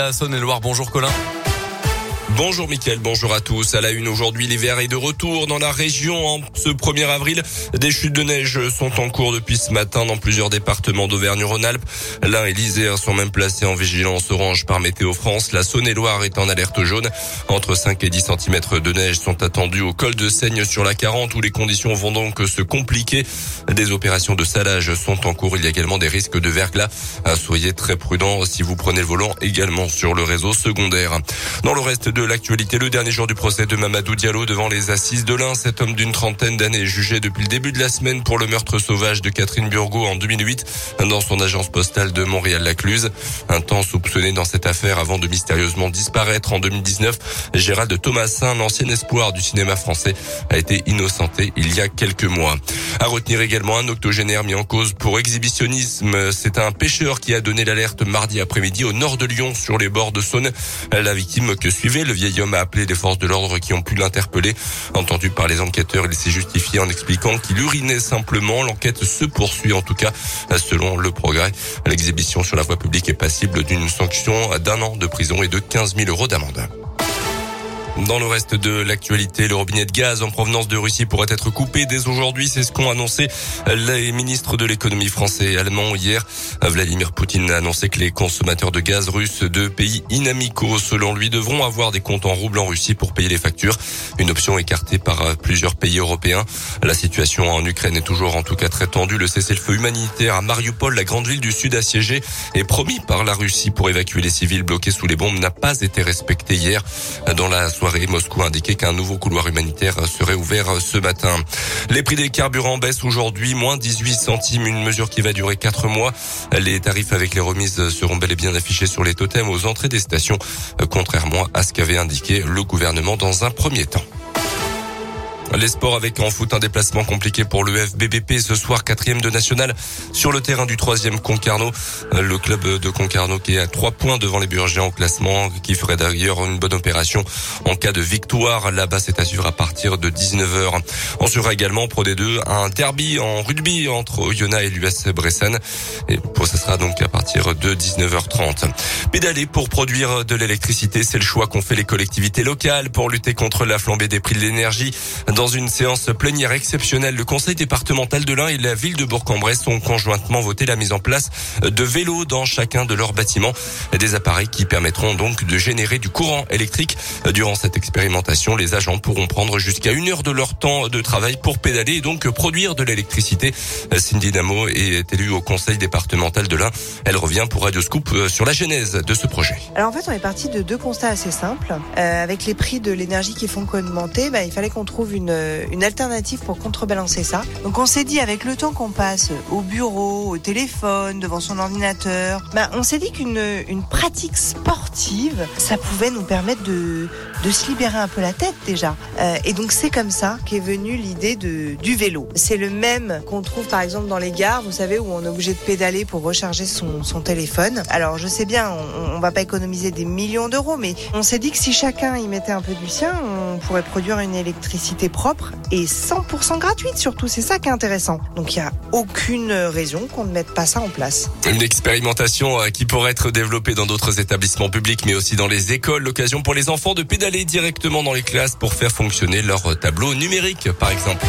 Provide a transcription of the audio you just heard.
La Saône-et-Loire, bonjour Colin. Bonjour Mickaël, bonjour à tous. À la une aujourd'hui, l'hiver est de retour dans la région. En ce 1er avril, des chutes de neige sont en cours depuis ce matin dans plusieurs départements d'Auvergne-Rhône-Alpes. L'Ain et l'Isère sont même placés en vigilance orange par Météo France. La Saône-et-Loire est en alerte jaune. Entre 5 et 10 cm de neige sont attendus au col de Seigne sur la 40 où les conditions vont donc se compliquer. Des opérations de salage sont en cours. Il y a également des risques de verglas. Soyez très prudents si vous prenez le volant également sur le réseau secondaire. Dans le reste de de l'actualité, le dernier jour du procès de Mamadou Diallo devant les assises de l'Ain. Cet homme d'une trentaine d'années jugé depuis le début de la semaine pour le meurtre sauvage de Catherine Burgot en 2008 dans son agence postale de Montréal-Lacluse. Un temps soupçonné dans cette affaire avant de mystérieusement disparaître en 2019. Gérald Thomasin, l'ancien espoir du cinéma français, a été innocenté il y a quelques mois. À retenir également un octogénaire mis en cause pour exhibitionnisme. C'est un pêcheur qui a donné l'alerte mardi après-midi au nord de Lyon sur les bords de Saône. La victime que suivait le vieil homme a appelé les forces de l'ordre qui ont pu l'interpeller. Entendu par les enquêteurs, il s'est justifié en expliquant qu'il urinait simplement. L'enquête se poursuit en tout cas selon le progrès. L'exhibition sur la voie publique est passible d'une sanction d'un an de prison et de 15 000 euros d'amende. Dans le reste de l'actualité, le robinet de gaz en provenance de Russie pourrait être coupé dès aujourd'hui. C'est ce qu'ont annoncé les ministres de l'économie français et allemand hier. Vladimir Poutine a annoncé que les consommateurs de gaz russes de pays inamicaux, selon lui, devront avoir des comptes en roubles en Russie pour payer les factures. Une option écartée par plusieurs pays européens. La situation en Ukraine est toujours en tout cas très tendue. Le cessez-le-feu humanitaire à Mariupol, la grande ville du sud assiégée, est promis par la Russie pour évacuer les civils bloqués sous les bombes, n'a pas été respecté hier. Dans la soirée Moscou a indiqué qu'un nouveau couloir humanitaire serait ouvert ce matin. Les prix des carburants baissent aujourd'hui, moins 18 centimes, une mesure qui va durer 4 mois. Les tarifs avec les remises seront bel et bien affichés sur les totems aux entrées des stations, contrairement à ce qu'avait indiqué le gouvernement dans un premier temps. Les sports avec en foot un déplacement compliqué pour le FBBP ce soir quatrième de national sur le terrain du troisième Concarneau. Le club de Concarneau qui est à trois points devant les Burgiens au classement, qui ferait d'ailleurs une bonne opération en cas de victoire. Là-bas, c'est assuré à partir de 19h. On sera également Pro D2 un derby en rugby entre Oyonnax et l'US Bressan. Et ce sera donc à partir de 19h30. Pédaler pour produire de l'électricité, c'est le choix qu'ont fait les collectivités locales pour lutter contre la flambée des prix de l'énergie. Dans une séance plénière exceptionnelle, le conseil départemental de l'Ain et la ville de Bourg-en-Bresse ont conjointement voté la mise en place de vélos dans chacun de leurs bâtiments. Des appareils qui permettront donc de générer du courant électrique. Durant cette expérimentation, les agents pourront prendre jusqu'à une heure de leur temps de travail pour pédaler et donc produire de l'électricité. Cindy Damo est élue au conseil départemental de l'Ain. Elle revient pour Radio Scoop sur la genèse de ce projet. Alors en fait, on est parti de deux constats assez simples. Euh, avec les prix de l'énergie qui font qu'augmenter, bah, il fallait qu'on trouve une une, alternative pour contrebalancer ça. Donc on s'est dit avec le temps qu'on passe au bureau, au téléphone, devant son ordinateur, ben, on s'est dit qu'une une pratique sportive, ça pouvait nous permettre de, de se libérer un peu la tête déjà. Euh, et donc c'est comme ça qu'est venue l'idée du vélo. C'est le même qu'on trouve par exemple dans les gares, vous savez, où on est obligé de pédaler pour recharger son, son téléphone. Alors je sais bien, on, on va pas économiser des millions d'euros, mais on s'est dit que si chacun y mettait un peu du sien, on pourrait produire une électricité propre et 100% gratuite surtout. C'est ça qui est intéressant. Donc il n'y a aucune raison qu'on ne mette pas ça en place. Une expérimentation euh, qui pourrait être développée dans d'autres établissements publics, mais aussi dans les écoles. L'occasion pour les enfants de pédaler directement dans les classes pour faire fonctionner leur tableau numérique, par exemple.